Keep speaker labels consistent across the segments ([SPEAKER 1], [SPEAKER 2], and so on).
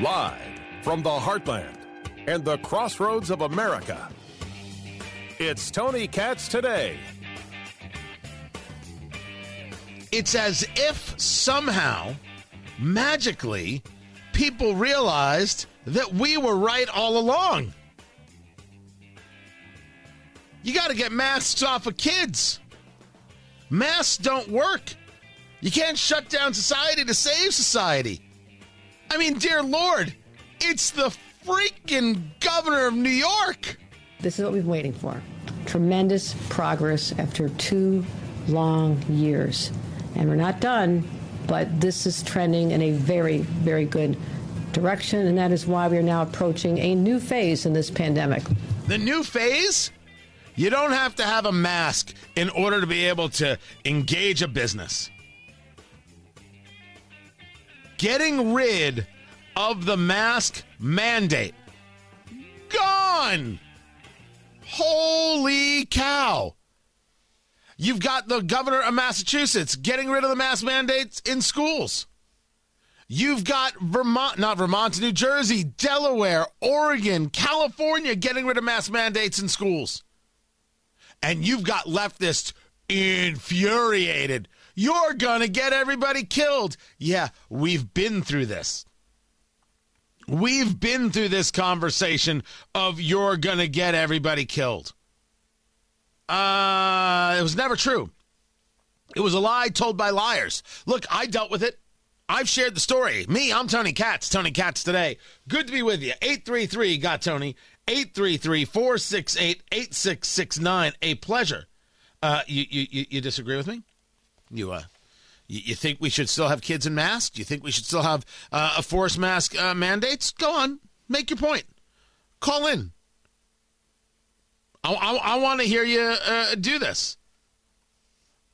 [SPEAKER 1] Live from the heartland and the crossroads of America. It's Tony Katz today.
[SPEAKER 2] It's as if somehow, magically, people realized that we were right all along. You got to get masks off of kids. Masks don't work. You can't shut down society to save society. I mean, dear Lord, it's the freaking governor of New York.
[SPEAKER 3] This is what we've been waiting for. Tremendous progress after two long years. And we're not done, but this is trending in a very, very good direction. And that is why we are now approaching a new phase in this pandemic.
[SPEAKER 2] The new phase? You don't have to have a mask in order to be able to engage a business. Getting rid of the mask mandate. Gone! Holy cow! You've got the governor of Massachusetts getting rid of the mask mandates in schools. You've got Vermont, not Vermont, New Jersey, Delaware, Oregon, California getting rid of mask mandates in schools. And you've got leftists infuriated. You're going to get everybody killed. Yeah, we've been through this. We've been through this conversation of you're going to get everybody killed. Uh, it was never true. It was a lie told by liars. Look, I dealt with it. I've shared the story. Me, I'm Tony Katz. Tony Katz today. Good to be with you. 833 got Tony. 833 468 8669. A pleasure. Uh, you, you, you disagree with me? You, uh, you, you think we should still have kids in masks? Do You think we should still have uh, a forced mask uh, mandates? Go on. Make your point. Call in. I, I, I want to hear you uh, do this.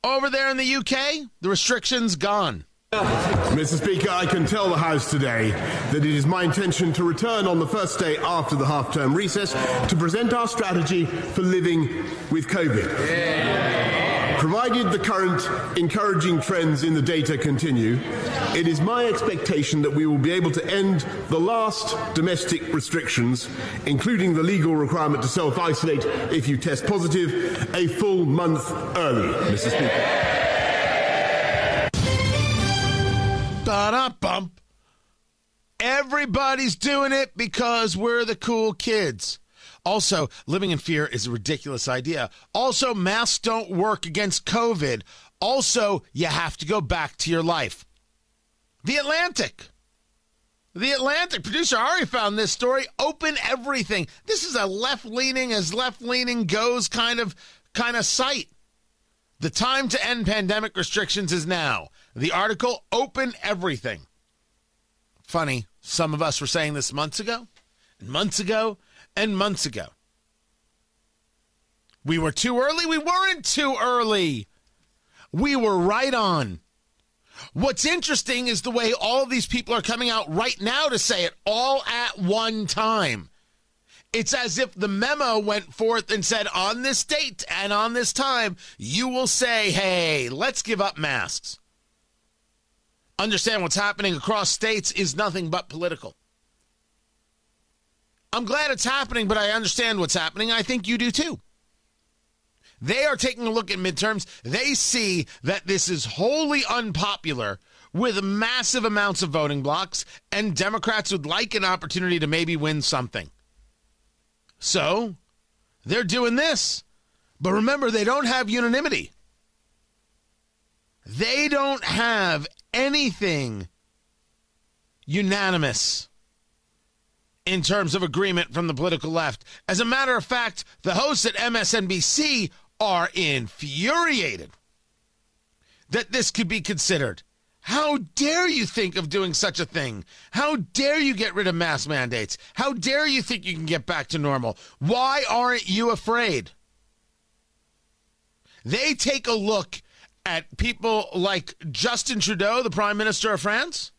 [SPEAKER 2] Over there in the UK, the restrictions gone.
[SPEAKER 4] Mr. Speaker, I can tell the House today that it is my intention to return on the first day after the half term recess to present our strategy for living with COVID. Yeah. Provided the current encouraging trends in the data continue, it is my expectation that we will be able to end the last domestic restrictions, including the legal requirement to self isolate if you test positive, a full month early, Mr. Speaker.
[SPEAKER 2] Ba-da-bump. Everybody's doing it because we're the cool kids. Also, living in fear is a ridiculous idea. Also, masks don't work against COVID. Also, you have to go back to your life. The Atlantic. The Atlantic producer Ari found this story. Open everything. This is a left leaning as left leaning goes kind of kind of site. The time to end pandemic restrictions is now. The article Open Everything. Funny, some of us were saying this months ago, months ago, and months ago. We were too early. We weren't too early. We were right on. What's interesting is the way all these people are coming out right now to say it all at one time. It's as if the memo went forth and said, on this date and on this time, you will say, hey, let's give up masks. Understand what's happening across states is nothing but political. I'm glad it's happening, but I understand what's happening. I think you do too. They are taking a look at midterms. They see that this is wholly unpopular with massive amounts of voting blocks, and Democrats would like an opportunity to maybe win something. So they're doing this. But remember, they don't have unanimity. They don't have anything unanimous in terms of agreement from the political left. As a matter of fact, the hosts at MSNBC are infuriated that this could be considered. How dare you think of doing such a thing? How dare you get rid of mask mandates? How dare you think you can get back to normal? Why aren't you afraid? They take a look at people like Justin Trudeau, the Prime Minister of France.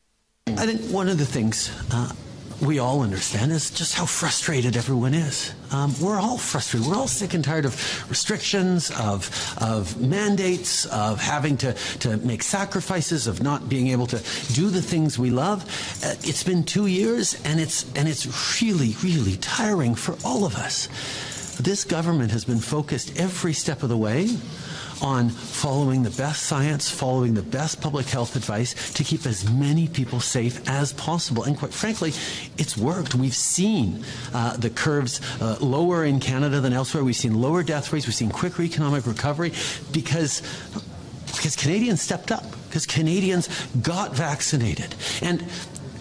[SPEAKER 5] I think one of the things uh, we all understand is just how frustrated everyone is. Um, we're all frustrated. We're all sick and tired of restrictions, of, of mandates, of having to, to make sacrifices, of not being able to do the things we love. Uh, it's been two years, and it's, and it's really, really tiring for all of us. This government has been focused every step of the way on following the best science, following the best public health advice to keep as many people safe as possible. And quite frankly, it's worked. We've seen uh, the curves uh, lower in Canada than elsewhere. We've seen lower death rates. We've seen quicker economic recovery because because Canadians stepped up, because Canadians got vaccinated. And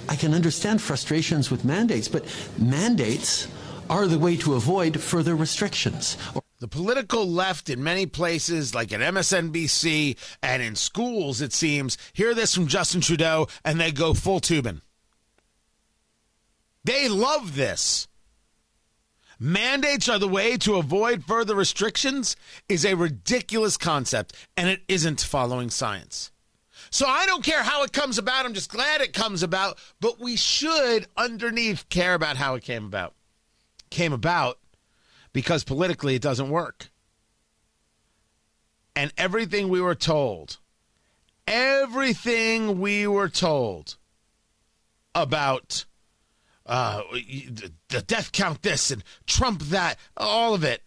[SPEAKER 5] I can understand frustrations with mandates, but mandates are the way to avoid further restrictions.
[SPEAKER 2] The political left in many places, like at MSNBC and in schools, it seems, hear this from Justin Trudeau and they go full tubing. They love this. Mandates are the way to avoid further restrictions is a ridiculous concept, and it isn't following science. So I don't care how it comes about. I'm just glad it comes about, but we should, underneath, care about how it came about. Came about because politically it doesn't work. And everything we were told, everything we were told about uh, the death count this and Trump that, all of it,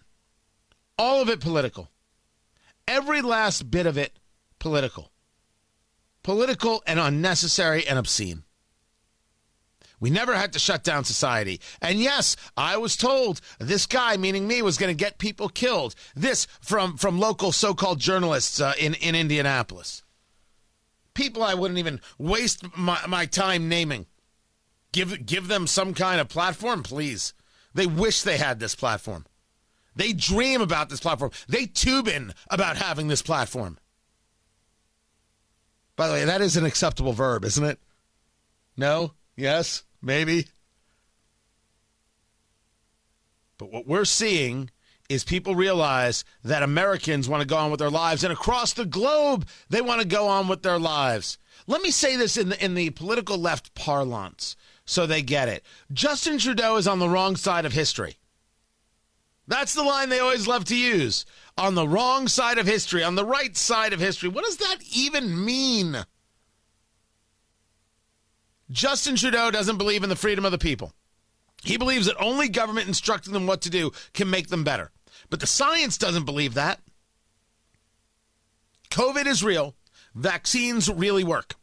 [SPEAKER 2] all of it political. Every last bit of it political. Political and unnecessary and obscene. We never had to shut down society. And yes, I was told this guy, meaning me, was going to get people killed. This from, from local so called journalists uh, in, in Indianapolis. People I wouldn't even waste my, my time naming. Give, give them some kind of platform, please. They wish they had this platform. They dream about this platform. They tube in about having this platform. By the way, that is an acceptable verb, isn't it? No? Yes? Maybe. But what we're seeing is people realize that Americans want to go on with their lives, and across the globe, they want to go on with their lives. Let me say this in the, in the political left parlance so they get it. Justin Trudeau is on the wrong side of history. That's the line they always love to use. On the wrong side of history, on the right side of history. What does that even mean? Justin Trudeau doesn't believe in the freedom of the people. He believes that only government instructing them what to do can make them better. But the science doesn't believe that. COVID is real. Vaccines really work.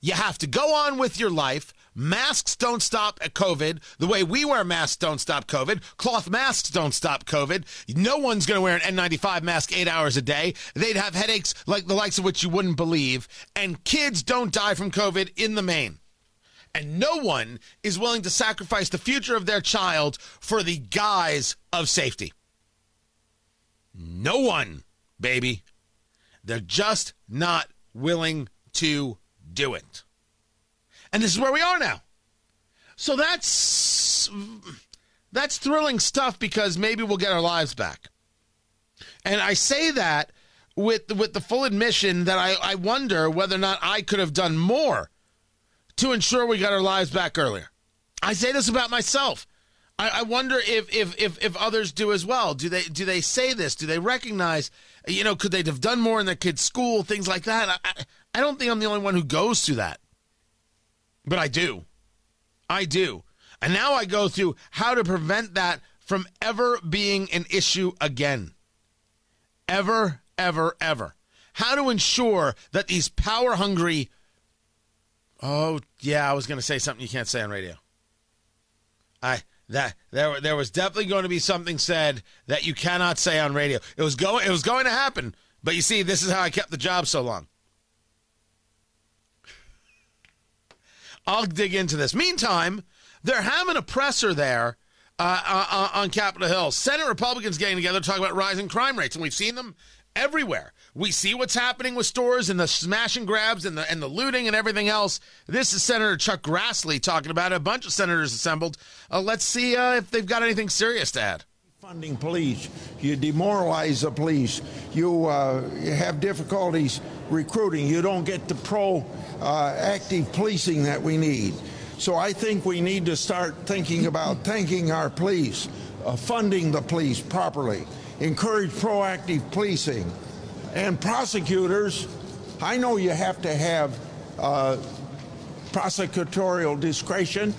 [SPEAKER 2] You have to go on with your life, Masks don't stop COVID the way we wear masks don't stop COVID. Cloth masks don't stop COVID. No one's going to wear an N95 mask eight hours a day. They'd have headaches like the likes of which you wouldn't believe. And kids don't die from COVID in the main. And no one is willing to sacrifice the future of their child for the guise of safety. No one, baby. They're just not willing to do it. And this is where we are now. So that's that's thrilling stuff because maybe we'll get our lives back. And I say that with with the full admission that I, I wonder whether or not I could have done more to ensure we got our lives back earlier. I say this about myself. I, I wonder if, if if if others do as well. Do they do they say this? Do they recognize? You know, could they have done more in their kids' school? Things like that. I, I don't think I'm the only one who goes through that. But I do. I do. And now I go through how to prevent that from ever being an issue again. Ever, ever, ever. How to ensure that these power hungry. Oh, yeah, I was going to say something you can't say on radio. I that there there was definitely going to be something said that you cannot say on radio. It was going it was going to happen, but you see, this is how I kept the job so long. I'll dig into this. Meantime, they're having a presser there uh, uh, uh, on Capitol Hill. Senate Republicans getting together to talk about rising crime rates, and we've seen them everywhere. We see what's happening with stores and the smash and grabs and the and the looting and everything else. This is Senator Chuck Grassley talking about it. A bunch of senators assembled. Uh, let's see uh, if they've got anything serious to add
[SPEAKER 6] funding police. You demoralize the police. You, uh, you have difficulties recruiting. You don't get the pro uh, active policing that we need. So I think we need to start thinking about thanking our police, uh, funding the police properly, encourage proactive policing, and prosecutors. I know you have to have uh, prosecutorial discretion,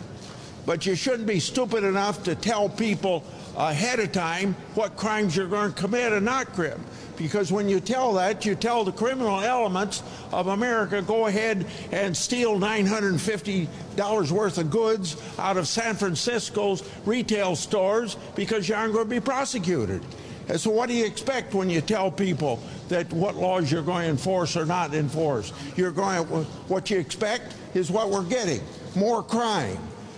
[SPEAKER 6] but you shouldn't be stupid enough to tell people ahead of time what crimes you're going to commit and not commit. Because when you tell that, you tell the criminal elements of America go ahead and steal $950 worth of goods out of San Francisco's retail stores because you aren't going to be prosecuted. And so, what do you expect when you tell people that what laws you're going to enforce or not enforce? You're going to, what you expect is what we're getting more crime.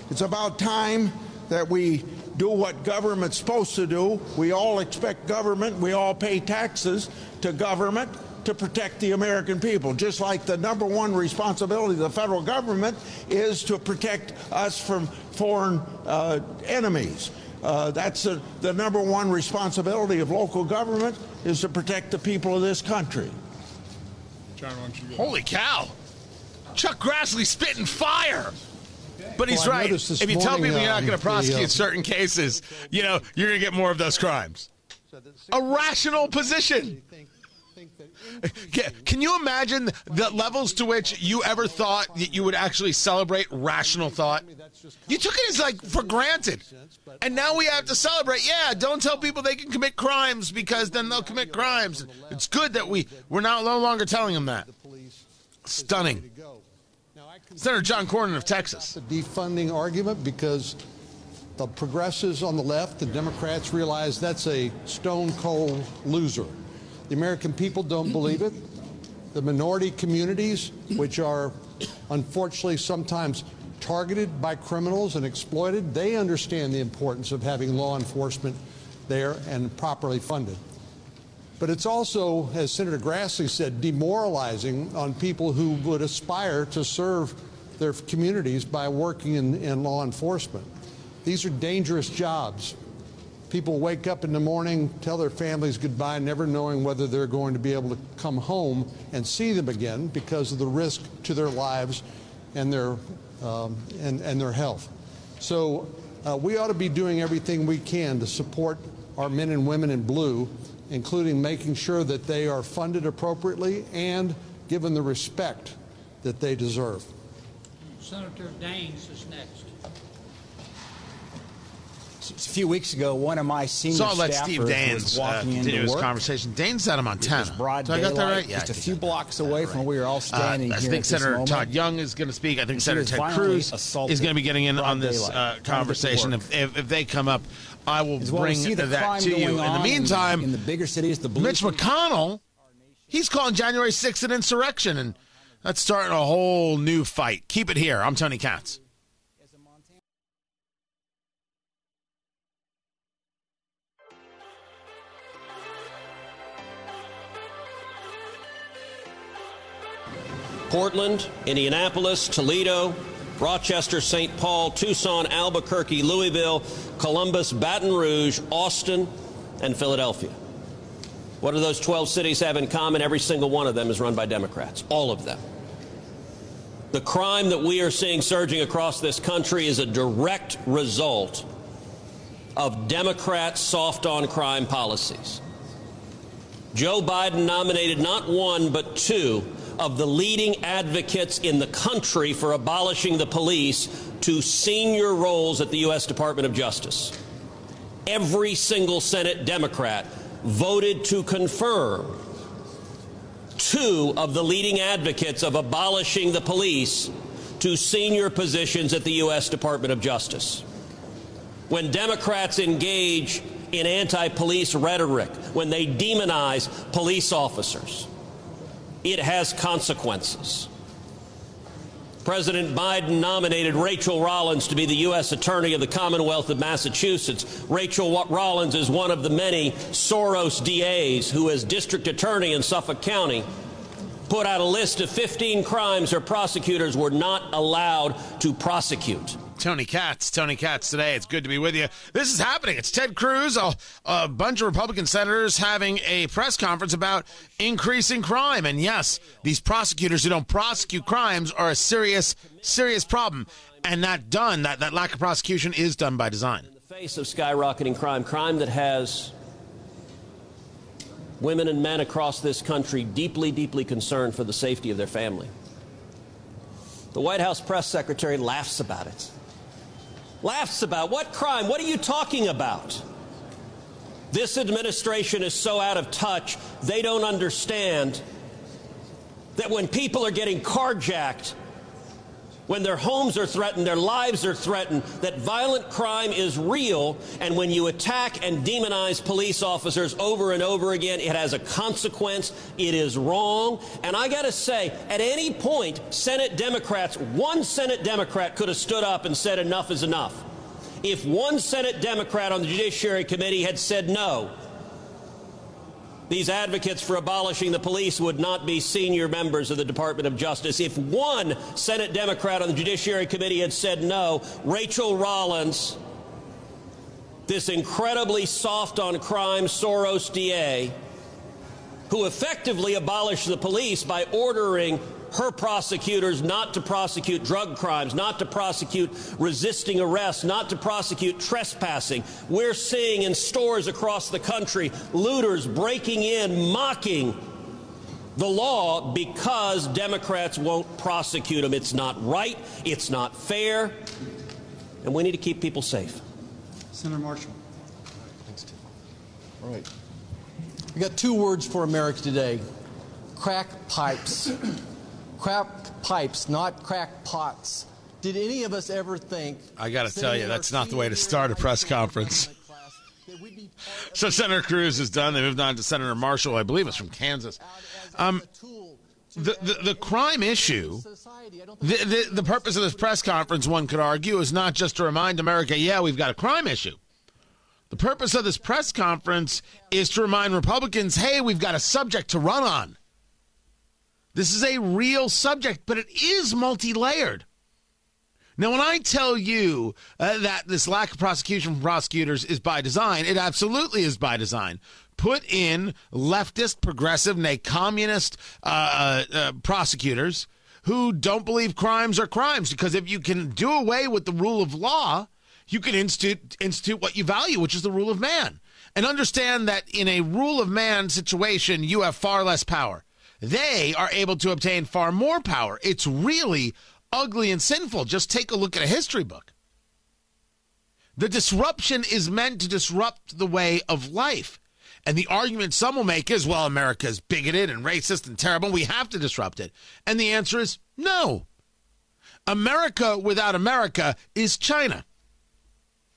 [SPEAKER 6] It's about time that we do what government's supposed to do. We all expect government, we all pay taxes to government to protect the American people, just like the number one responsibility of the federal government is to protect us from foreign uh, enemies. Uh, that's a, the number one responsibility of local government is to protect the people of this country.
[SPEAKER 2] John, Holy cow! Chuck Grassley spitting fire. But he's
[SPEAKER 7] well,
[SPEAKER 2] right. If you tell people you're not going to prosecute the, uh, certain cases, you know, you're going to get more of those crimes. A rational position. Can you imagine the levels to which you ever thought that you would actually celebrate rational thought? You took it as like for granted. And now we have to celebrate. Yeah, don't tell people they can commit crimes because then they'll commit crimes. It's good that we we're now no longer telling them that. Stunning. Senator John Cornyn of Texas.
[SPEAKER 7] The defunding argument because the progressives on the left, the Democrats realize that's a stone cold loser. The American people don't believe it. The minority communities, which are unfortunately sometimes targeted by criminals and exploited, they understand the importance of having law enforcement there and properly funded. But it's also, as Senator Grassley said, demoralizing on people who would aspire to serve their communities by working in, in law enforcement. These are dangerous jobs. People wake up in the morning, tell their families goodbye, never knowing whether they're going to be able to come home and see them again because of the risk to their lives and their, um, and, and their health. So uh, we ought to be doing everything we can to support our men and women in blue including making sure that they are funded appropriately and given the respect that they deserve.
[SPEAKER 8] Senator Daines is next.
[SPEAKER 9] A few weeks ago, one of my senior
[SPEAKER 2] so I'll
[SPEAKER 9] let
[SPEAKER 2] Steve Daines
[SPEAKER 9] was walking
[SPEAKER 2] uh,
[SPEAKER 9] into
[SPEAKER 2] his
[SPEAKER 9] work.
[SPEAKER 2] conversation. Daines out of Montana.
[SPEAKER 9] broad
[SPEAKER 2] I got that right?
[SPEAKER 9] Yeah, just a few blocks away from where we were all standing
[SPEAKER 2] uh, I
[SPEAKER 9] here
[SPEAKER 2] think
[SPEAKER 9] at
[SPEAKER 2] Senator
[SPEAKER 9] this.
[SPEAKER 2] Todd Young is going to speak. I think
[SPEAKER 9] And
[SPEAKER 2] Senator
[SPEAKER 9] was
[SPEAKER 2] Ted Cruz is going to be getting in on this uh,
[SPEAKER 9] trying to get to
[SPEAKER 2] conversation. If, if, if they come up, I will
[SPEAKER 9] well,
[SPEAKER 2] bring
[SPEAKER 9] see the
[SPEAKER 2] that to you. In the meantime,
[SPEAKER 9] in the bigger cities, the
[SPEAKER 2] Mitch McConnell, he's calling January 6th an insurrection, and that's starting a whole new fight. Keep it here. I'm Tony Katz.
[SPEAKER 10] Portland, Indianapolis, Toledo, Rochester, St. Paul, Tucson, Albuquerque, Louisville, Columbus, Baton Rouge, Austin, and Philadelphia. What do those 12 cities have in common? Every single one of them is run by Democrats. All of them. The crime that we are seeing surging across this country is a direct result of Democrats' soft on crime policies. Joe Biden nominated not one, but two of the leading advocates in the country for abolishing the police to senior roles at the U.S. Department of Justice. Every single Senate Democrat voted to confirm two of the leading advocates of abolishing the police to senior positions at the U.S. Department of Justice. When Democrats engage in anti police rhetoric, when they demonize police officers, it has consequences. President Biden nominated Rachel Rollins to be the U.S. Attorney of the Commonwealth of Massachusetts. Rachel Rollins is one of the many Soros DAs who, as district attorney in Suffolk County, put out a list of 15 crimes her prosecutors were not allowed to prosecute.
[SPEAKER 2] Tony Katz. Tony Katz today. It's good to be with you. This is happening. It's Ted Cruz, a, a, bunch of Republican senators having a press conference about increasing crime. And yes, these prosecutors who don't prosecute crimes are a serious, serious problem. And that done, that, that lack of prosecution is done by design.
[SPEAKER 10] In the face of skyrocketing crime, crime that has women and men across this country deeply, deeply concerned for the safety of their family. The White House press secretary laughs about it. Laughs about what crime? What are you talking about? This administration is so out of touch, they don't understand that when people are getting carjacked, when their homes are threatened, their lives are threatened, that violent crime is real, and when you attack and demonize police officers over and over again, it has a consequence. It is wrong. And I got to say, at any point, Senate Democrats, one Senate Democrat could have stood up and said, enough is enough. If one Senate Democrat on the Judiciary Committee had said no, these advocates for abolishing the police would not be senior members of the Department of Justice. If one Senate Democrat on the Judiciary Committee had said no, Rachel Rollins, this incredibly soft on crime Soros DA, who effectively abolished the police by ordering her prosecutors not to prosecute drug crimes, not to prosecute resisting arrest, not to prosecute trespassing. We're seeing in stores across the country looters breaking in, mocking the law because Democrats won't prosecute them. It's not right, it's not fair, and we need to keep people safe.
[SPEAKER 7] Senator Marshall. Thanks, Tim. All right. We got two words for America today crack pipes. Crack pipes, not crack pots. Did any of us ever think?
[SPEAKER 2] I got to tell you, that's not the way to start a press conference. So Senator Cruz is done. They moved on to Senator Marshall, I believe it's from Kansas. Um, the, the, the crime issue, the, the, the purpose of this press conference, one could argue, is not just to remind America, yeah, we've got a crime issue. The purpose of this press conference is to remind Republicans, hey, we've got a subject to run on. This is a real subject, but it is multi layered. Now, when I tell you uh, that this lack of prosecution from prosecutors is by design, it absolutely is by design. Put in leftist, progressive, nay, communist uh, uh, uh, prosecutors who don't believe crimes are crimes. Because if you can do away with the rule of law, you can institute, institute what you value, which is the rule of man. And understand that in a rule of man situation, you have far less power. They are able to obtain far more power. It's really ugly and sinful. Just take a look at a history book. The disruption is meant to disrupt the way of life. And the argument some will make is, well, America is bigoted and racist and terrible. We have to disrupt it. And the answer is no. America without America is China.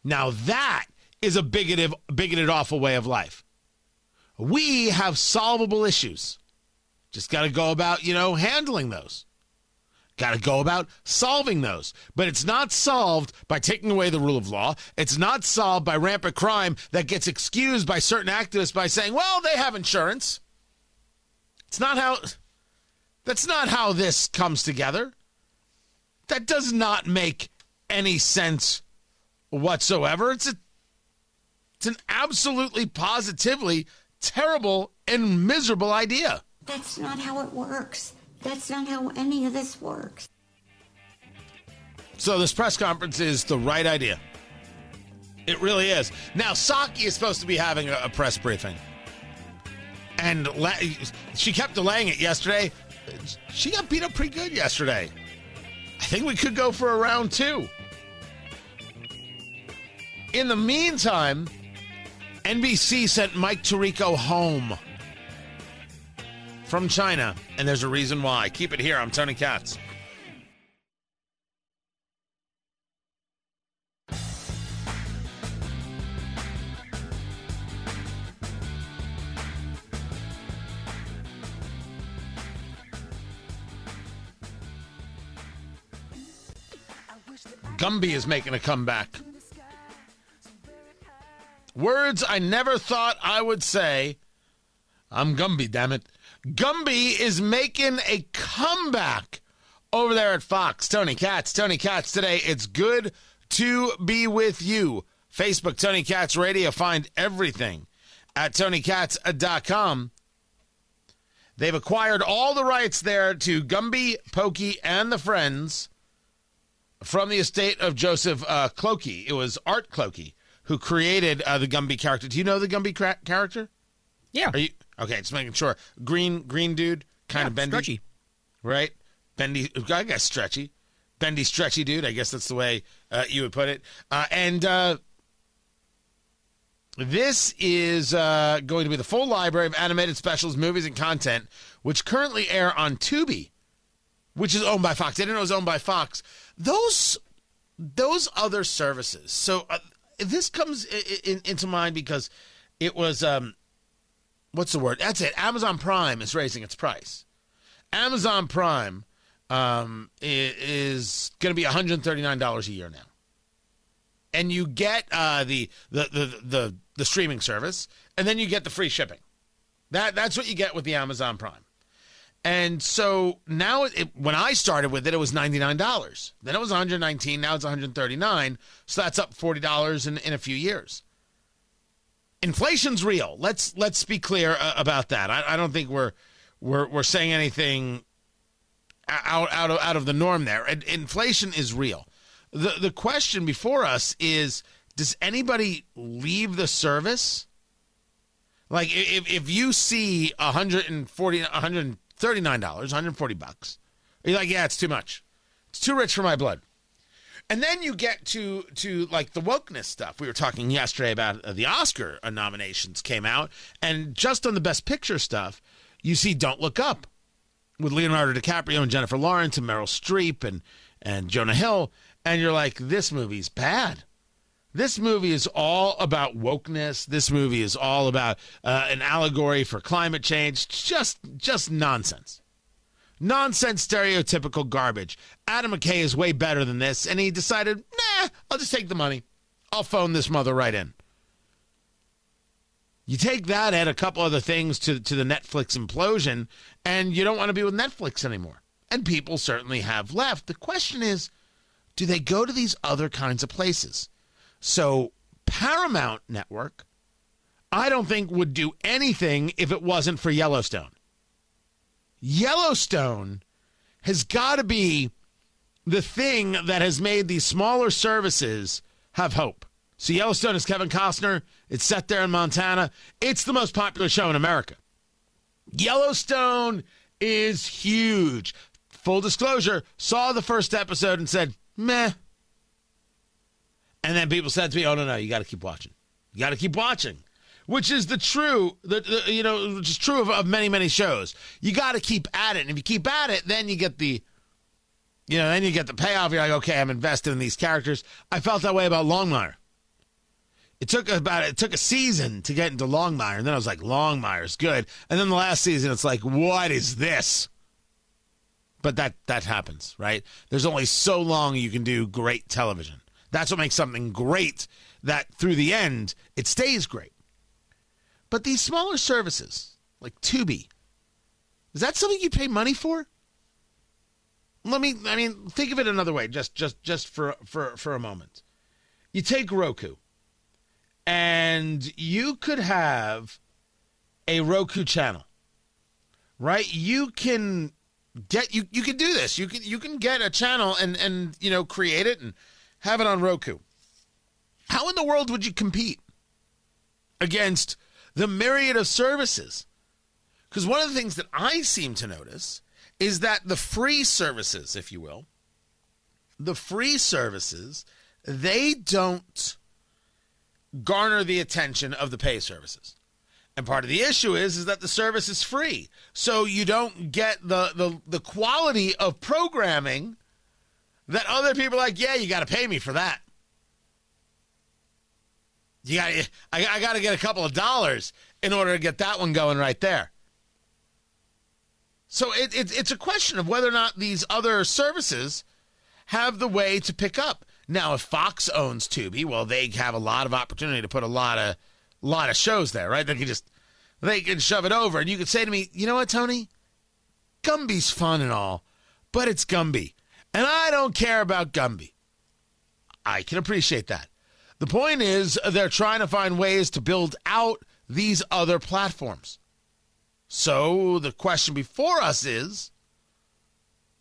[SPEAKER 2] Now that is a bigoted, bigoted, awful way of life. We have solvable issues. Just got to go about, you know, handling those. Got to go about solving those. But it's not solved by taking away the rule of law. It's not solved by rampant crime that gets excused by certain activists by saying, well, they have insurance. It's not how. That's not how this comes together. That does not make any sense whatsoever. It's a it's an absolutely positively terrible and miserable idea.
[SPEAKER 11] That's not how it works. That's not how any of this works.
[SPEAKER 2] So this press conference is the right idea. It really is. Now Psaki is supposed to be having a, a press briefing, and la- she kept delaying it yesterday. She got beat up pretty good yesterday. I think we could go for a round two. In the meantime, NBC sent Mike Tirico home from China, and there's a reason why. Keep it here. I'm Tony Katz. Gumby is making a comeback. Words I never thought I would say. I'm Gumby, damn it. Gumby is making a comeback over there at Fox. Tony Katz, Tony Katz today. It's good to be with you. Facebook, Tony Katz Radio. Find everything at TonyKatz.com. They've acquired all the rights there to Gumby, Pokey, and the Friends from the estate of Joseph uh, Clokey. It was Art Clokey who created uh, the Gumby character. Do you know the Gumby cra- character?
[SPEAKER 12] Yeah.
[SPEAKER 2] Are you okay? Just making sure. Green, green dude, kind
[SPEAKER 12] Yeah,
[SPEAKER 2] of bendy,
[SPEAKER 12] stretchy.
[SPEAKER 2] right? Bendy, I guess stretchy, bendy, stretchy dude. I guess that's the way uh, you would put it. Uh, and uh, this is uh, going to be the full library of animated specials, movies, and content, which currently air on Tubi, which is owned by Fox. I didn't know it was owned by Fox. Those those other services. So uh, this comes i- in, into mind because it was um, what's the word? That's it. Amazon Prime is raising its price. Amazon Prime um, is going to be one hundred thirty nine dollars a year now and you get uh, the, the the the the streaming service, and then you get the free shipping. That that's what you get with the Amazon Prime. And so now, it, when I started with it, it was ninety nine dollars. Then it was one hundred nineteen. Now it's one hundred thirty nine. So that's up forty dollars in in a few years. Inflation's real. Let's let's be clear uh, about that. I, I don't think we're we're we're saying anything out out of out of the norm there. And inflation is real. The the question before us is does anybody leave the service? Like if if you see 140 139 dollars, 140 bucks. You're like, yeah, it's too much. It's too rich for my blood. And then you get to to like the wokeness stuff. We were talking yesterday about uh, the Oscar nominations came out, and just on the Best Picture stuff, you see "Don't Look Up" with Leonardo DiCaprio and Jennifer Lawrence and Meryl Streep and and Jonah Hill, and you're like, this movie's bad. This movie is all about wokeness. This movie is all about uh, an allegory for climate change. Just just nonsense. Nonsense, stereotypical garbage. Adam McKay is way better than this, and he decided, nah, I'll just take the money. I'll phone this mother right in. You take that, add a couple other things to, to the Netflix implosion, and you don't want to be with Netflix anymore. And people certainly have left. The question is, do they go to these other kinds of places? So, Paramount Network, I don't think would do anything if it wasn't for Yellowstone. Yellowstone has got to be the thing that has made these smaller services have hope. So Yellowstone is Kevin Costner. It's set there in Montana. It's the most popular show in America. Yellowstone is huge. Full disclosure, saw the first episode and said, meh. And then people said to me, oh, no, no, you got to keep watching. You got to keep watching. Which is the true, the, the you know, which is true of, of many, many shows. You got to keep at it. And if you keep at it, then you get the, you know, then you get the payoff. You're like, okay, I'm invested in these characters. I felt that way about Longmire. It took about it took a season to get into Longmire, and then I was like, Longmire's good. And then the last season, it's like, what is this? But that that happens, right? There's only so long you can do great television. That's what makes something great. That through the end, it stays great. But these smaller services, like Tubi, is that something you pay money for? Let me I mean, think of it another way, just just just for for for a moment. You take Roku, and you could have a Roku channel. Right? You can get you you can do this. You can you can get a channel and and you know create it and have it on Roku. How in the world would you compete against the myriad of services? Because one of the things that I seem to notice is that the free services, if you will, the free services, they don't garner the attention of the pay services. And part of the issue is is that the service is free. So you don't get the the, the quality of programming that other people are like, yeah, you got to pay me for that. You got I, I got to get a couple of dollars in order to get that one going right there. So it, it, it's a question of whether or not these other services have the way to pick up. Now, if Fox owns Tubi, well, they have a lot of opportunity to put a lot of lot of shows there, right? They can just they can shove it over, and you could say to me, you know what, Tony? Gumby's fun and all, but it's Gumby, and I don't care about Gumby. I can appreciate that. The point is, they're trying to find ways to build out these other platforms. So the question before us is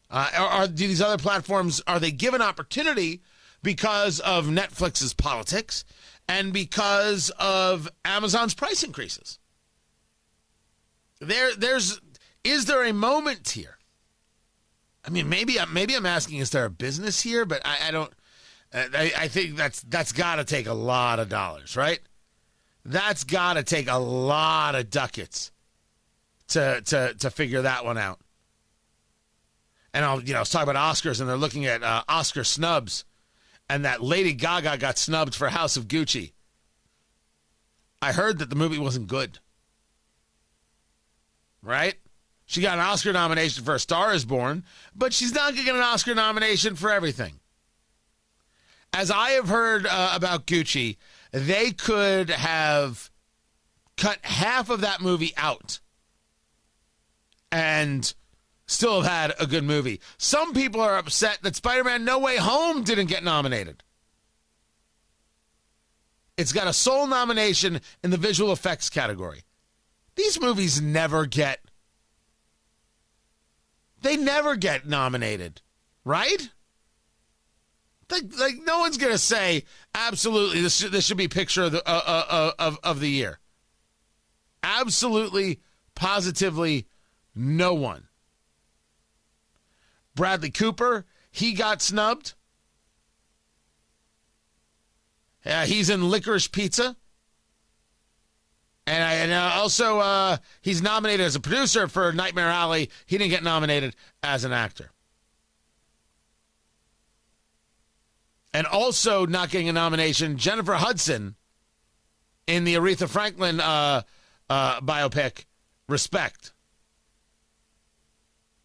[SPEAKER 2] Uh, are, are do these other platforms are they given opportunity because of Netflix's politics and because of Amazon's price increases? There, there's is there a moment here? I mean, maybe maybe I'm asking, is there a business here? But I, I don't. I, I think that's that's got to take a lot of dollars, right? That's got to take a lot of ducats to to to figure that one out. And I'll you know I was talking about Oscars, and they're looking at uh, Oscar snubs, and that Lady Gaga got snubbed for House of Gucci. I heard that the movie wasn't good. Right? She got an Oscar nomination for A Star Is Born, but she's not going to get an Oscar nomination for everything. As I have heard uh, about Gucci, they could have cut half of that movie out and still have had a good movie. Some people are upset that Spider Man No Way Home didn't get nominated. It's got a sole nomination in the visual effects category. These movies never get they never get nominated, right? Like, like no one's gonna say absolutely this should, this should be picture of the uh, uh, uh, of of the year. Absolutely, positively, no one. Bradley Cooper, he got snubbed. Uh, he's in Licorice Pizza. And, I, and uh, also, uh, he's nominated as a producer for Nightmare Alley. He didn't get nominated as an actor. And also, not getting a nomination, Jennifer Hudson in the Aretha Franklin uh, uh, biopic, Respect.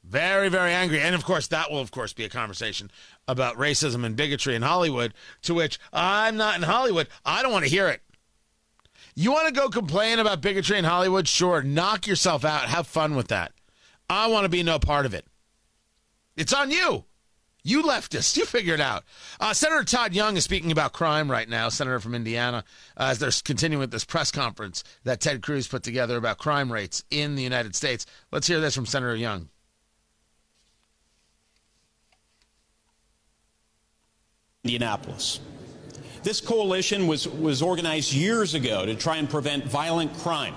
[SPEAKER 2] Very, very angry. And of course, that will, of course, be a conversation about racism and bigotry in Hollywood, to which I'm not in Hollywood. I don't want to hear it. You want to go complain about bigotry in Hollywood? Sure, knock yourself out. Have fun with that. I want to be no part of it. It's on you. You leftists, you figure it out. Uh, Senator Todd Young is speaking about crime right now, Senator from Indiana, uh, as they're continuing with this press conference that Ted Cruz put together about crime rates in the United States. Let's hear this from Senator Young.
[SPEAKER 12] Indianapolis. This coalition was, was organized years ago to try and prevent violent crime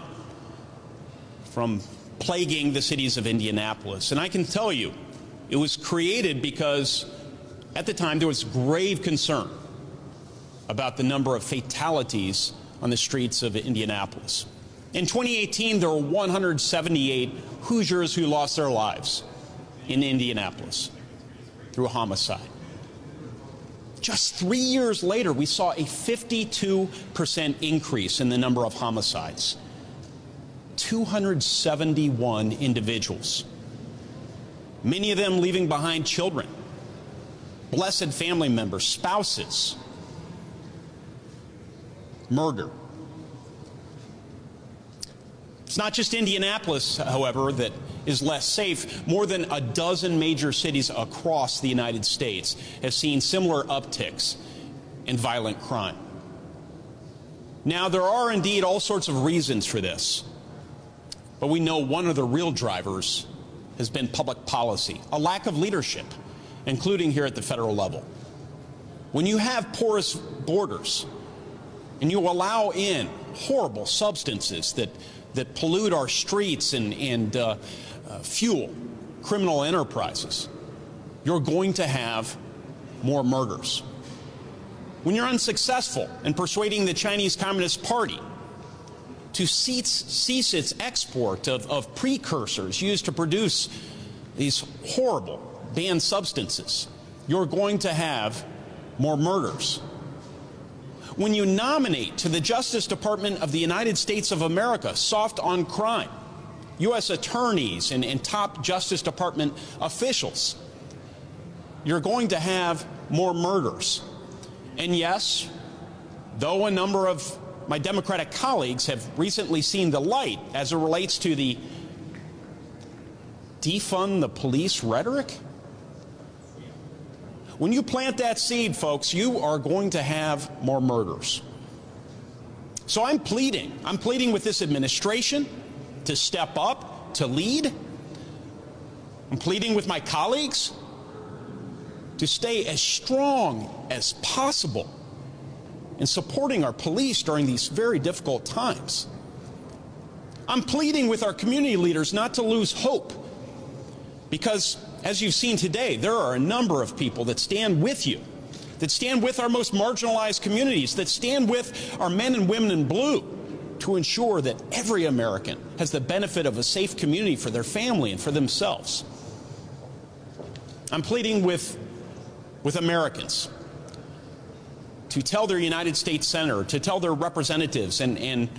[SPEAKER 12] from plaguing the cities of Indianapolis. And I can tell you, it was created because at the time there was grave concern about the number of fatalities on the streets of Indianapolis. In 2018, there were 178 Hoosiers who lost their lives in Indianapolis through homicide. Just three years later, we saw a 52% increase in the number of homicides. 271 individuals, many of them leaving behind children, blessed family members, spouses, murder. It's not just Indianapolis, however, that is less safe. More than a dozen major cities across the United States have seen similar upticks in violent crime. Now, there are indeed all sorts of reasons for this, but we know one of the real drivers has been public policy, a lack of leadership, including here at the federal level. When you have porous borders and you allow in horrible substances that that pollute our streets and, and uh, uh, fuel criminal enterprises, you're going to have more murders. When you're unsuccessful in persuading the Chinese Communist Party to cease, cease its export of, of precursors used to produce these horrible banned substances, you're going to have more murders when you nominate to the Justice Department of the United States of America soft on crime, U.S. attorneys and, and top Justice Department officials, you're going to have more murders. And yes, though a number of my Democratic colleagues have recently seen the light as it relates to the defund the police rhetoric, when you plant that seed, folks, you are going to have more murders. So I'm pleading. I'm pleading with this administration to step up, to lead. I'm pleading with my colleagues to stay as strong as possible in supporting our police during these very difficult times. I'm pleading with our community leaders not to lose hope because, as you've seen today, there are a number of people that stand with you, that stand with our most marginalized communities, that stand with our men and women in blue to ensure that every American has the benefit of a safe community for their family and for themselves. I'm pleading with, with Americans to tell their United States Senator, to tell their representatives, and, and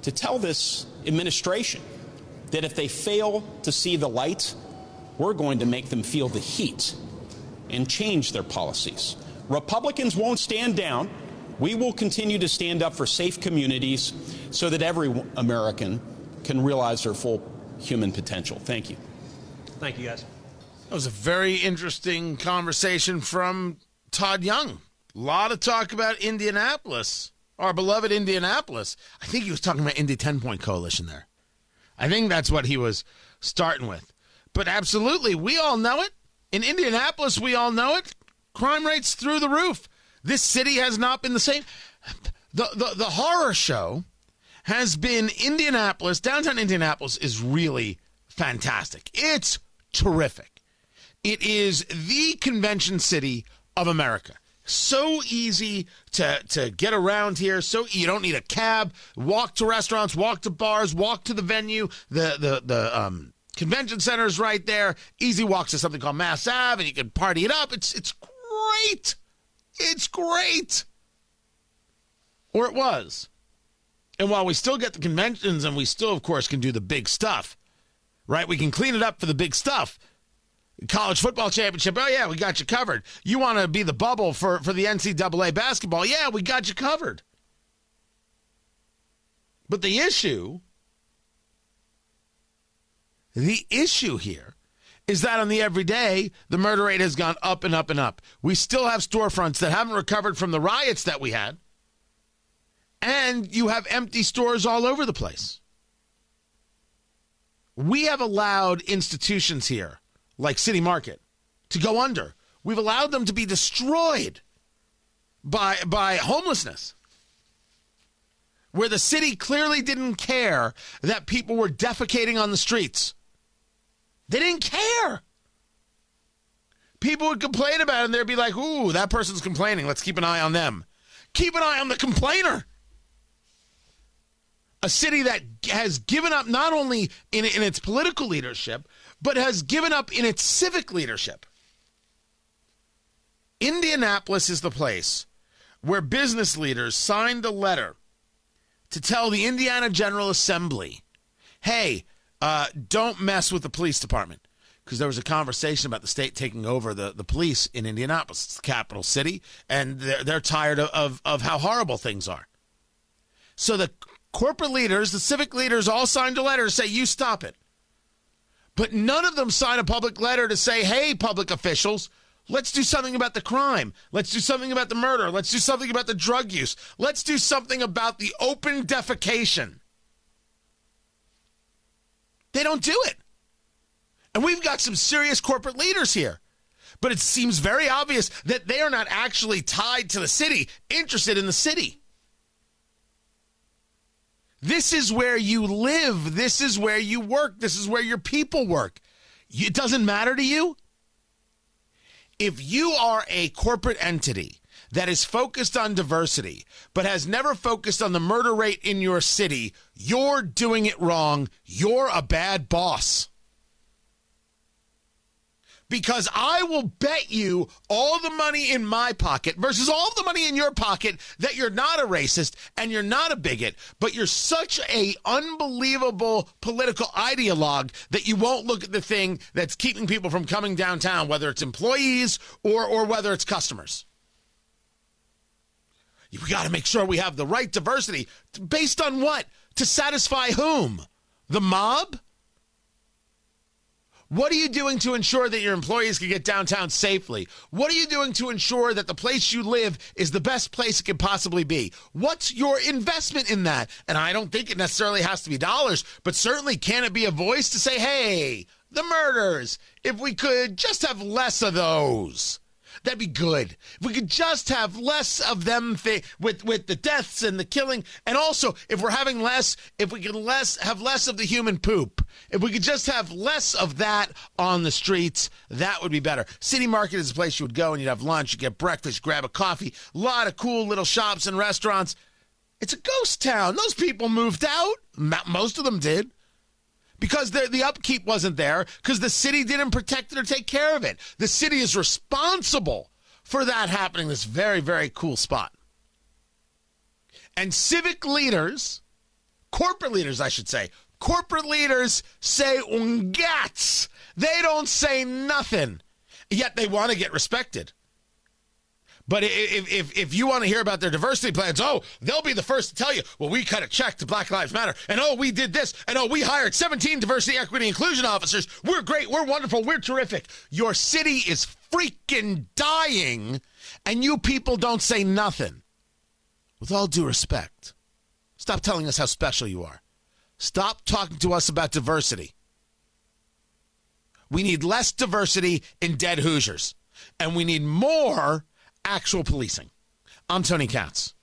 [SPEAKER 12] to tell this administration that if they fail to see the light, we're going to make them feel the heat and change their policies. Republicans won't stand down. We will continue to stand up for safe communities so that every American can realize their full human potential. Thank you.
[SPEAKER 9] Thank you, guys.
[SPEAKER 2] That was a very interesting conversation from Todd Young. A lot of talk about Indianapolis, our beloved Indianapolis. I think he was talking about Indy 10 Point Coalition there. I think that's what he was starting with. But absolutely, we all know it. In Indianapolis, we all know it. Crime rates through the roof. This city has not been the same. The, the, the horror show has been Indianapolis. Downtown Indianapolis is really fantastic. It's terrific. It is the convention city of America. So easy to, to get around here. So you don't need a cab. Walk to restaurants, walk to bars, walk to the venue. The the the um, convention center is right there. Easy walks to something called Mass Ave, and you can party it up. It's it's great. It's great. Or it was. And while we still get the conventions and we still, of course, can do the big stuff, right? We can clean it up for the big stuff. College football championship. Oh, yeah, we got you covered. You want to be the bubble for, for the NCAA basketball. Yeah, we got you covered. But the issue, the issue here is that on the everyday, the murder rate has gone up and up and up. We still have storefronts that haven't recovered from the riots that we had. And you have empty stores all over the place. We have allowed institutions here, like City Market, to go under. We've allowed them to be destroyed by, by homelessness. Where the city clearly didn't care that people were defecating on the streets. They didn't care. People would complain about it and they'd be like, ooh, that person's complaining. Let's keep an eye on them. Keep an eye on the complainer. A city that has given up not only in, in its political leadership, but has given up in its civic leadership. Indianapolis is the place where business leaders signed a letter to tell the Indiana General Assembly, hey, uh, don't mess with the police department. Because there was a conversation about the state taking over the, the police in Indianapolis. It's the capital city, and they're, they're tired of, of, of how horrible things are. So the corporate leaders, the civic leaders, all signed a letter to say, you stop it. But none of them sign a public letter to say, hey, public officials, let's do something about the crime. Let's do something about the murder. Let's do something about the drug use. Let's do something about the open defecation. They don't do it. And we've got some serious corporate leaders here. But it seems very obvious that they are not actually tied to the city, interested in the city. This is where you live. This is where you work. This is where your people work. It doesn't matter to you. If you are a corporate entity that is focused on diversity, but has never focused on the murder rate in your city, you're doing it wrong. You're a bad boss. Because I will bet you all the money in my pocket versus all the money in your pocket that you're not a racist and you're not a bigot, but you're such a unbelievable political ideologue that you won't look at the thing that's keeping people from coming downtown, whether it's employees or, or whether it's customers. We got to make sure we have the right diversity. Based on what? To satisfy whom? The mob? What are you doing to ensure that your employees can get downtown safely? What are you doing to ensure that the place you live is the best place it can possibly be? What's your investment in that? And I don't think it necessarily has to be dollars, but certainly can it be a voice to say, hey, the murders, if we could just have less of those. That'd be good. If we could just have less of them with with the deaths and the killing, and also if we're having less, if we could less have less of the human poop, if we could just have less of that on the streets, that would be better. City Market is a place you would go and you'd have lunch, you get breakfast, grab a coffee, a lot of cool little shops and restaurants. It's a ghost town. Those people moved out. Most of them did because the, the upkeep wasn't there because the city didn't protect it or take care of it. The city is responsible for that happening. This very, very cool spot. And civic leaders, corporate leaders, I should say, corporate leaders say ungats. They don't say nothing, yet they want to get respected. But if, if, if you want to hear about their diversity plans, oh, they'll be the first to tell you, well, we cut a check to Black Lives Matter, and oh, we did this, and oh, we hired 17 diversity, equity, inclusion officers. We're great, we're wonderful, we're terrific. Your city is freaking dying, and you people don't say nothing. With all due respect, stop telling us how special you are. Stop talking to us about diversity. We need less diversity in dead Hoosiers, and we need more actual policing. I'm Tony Katz.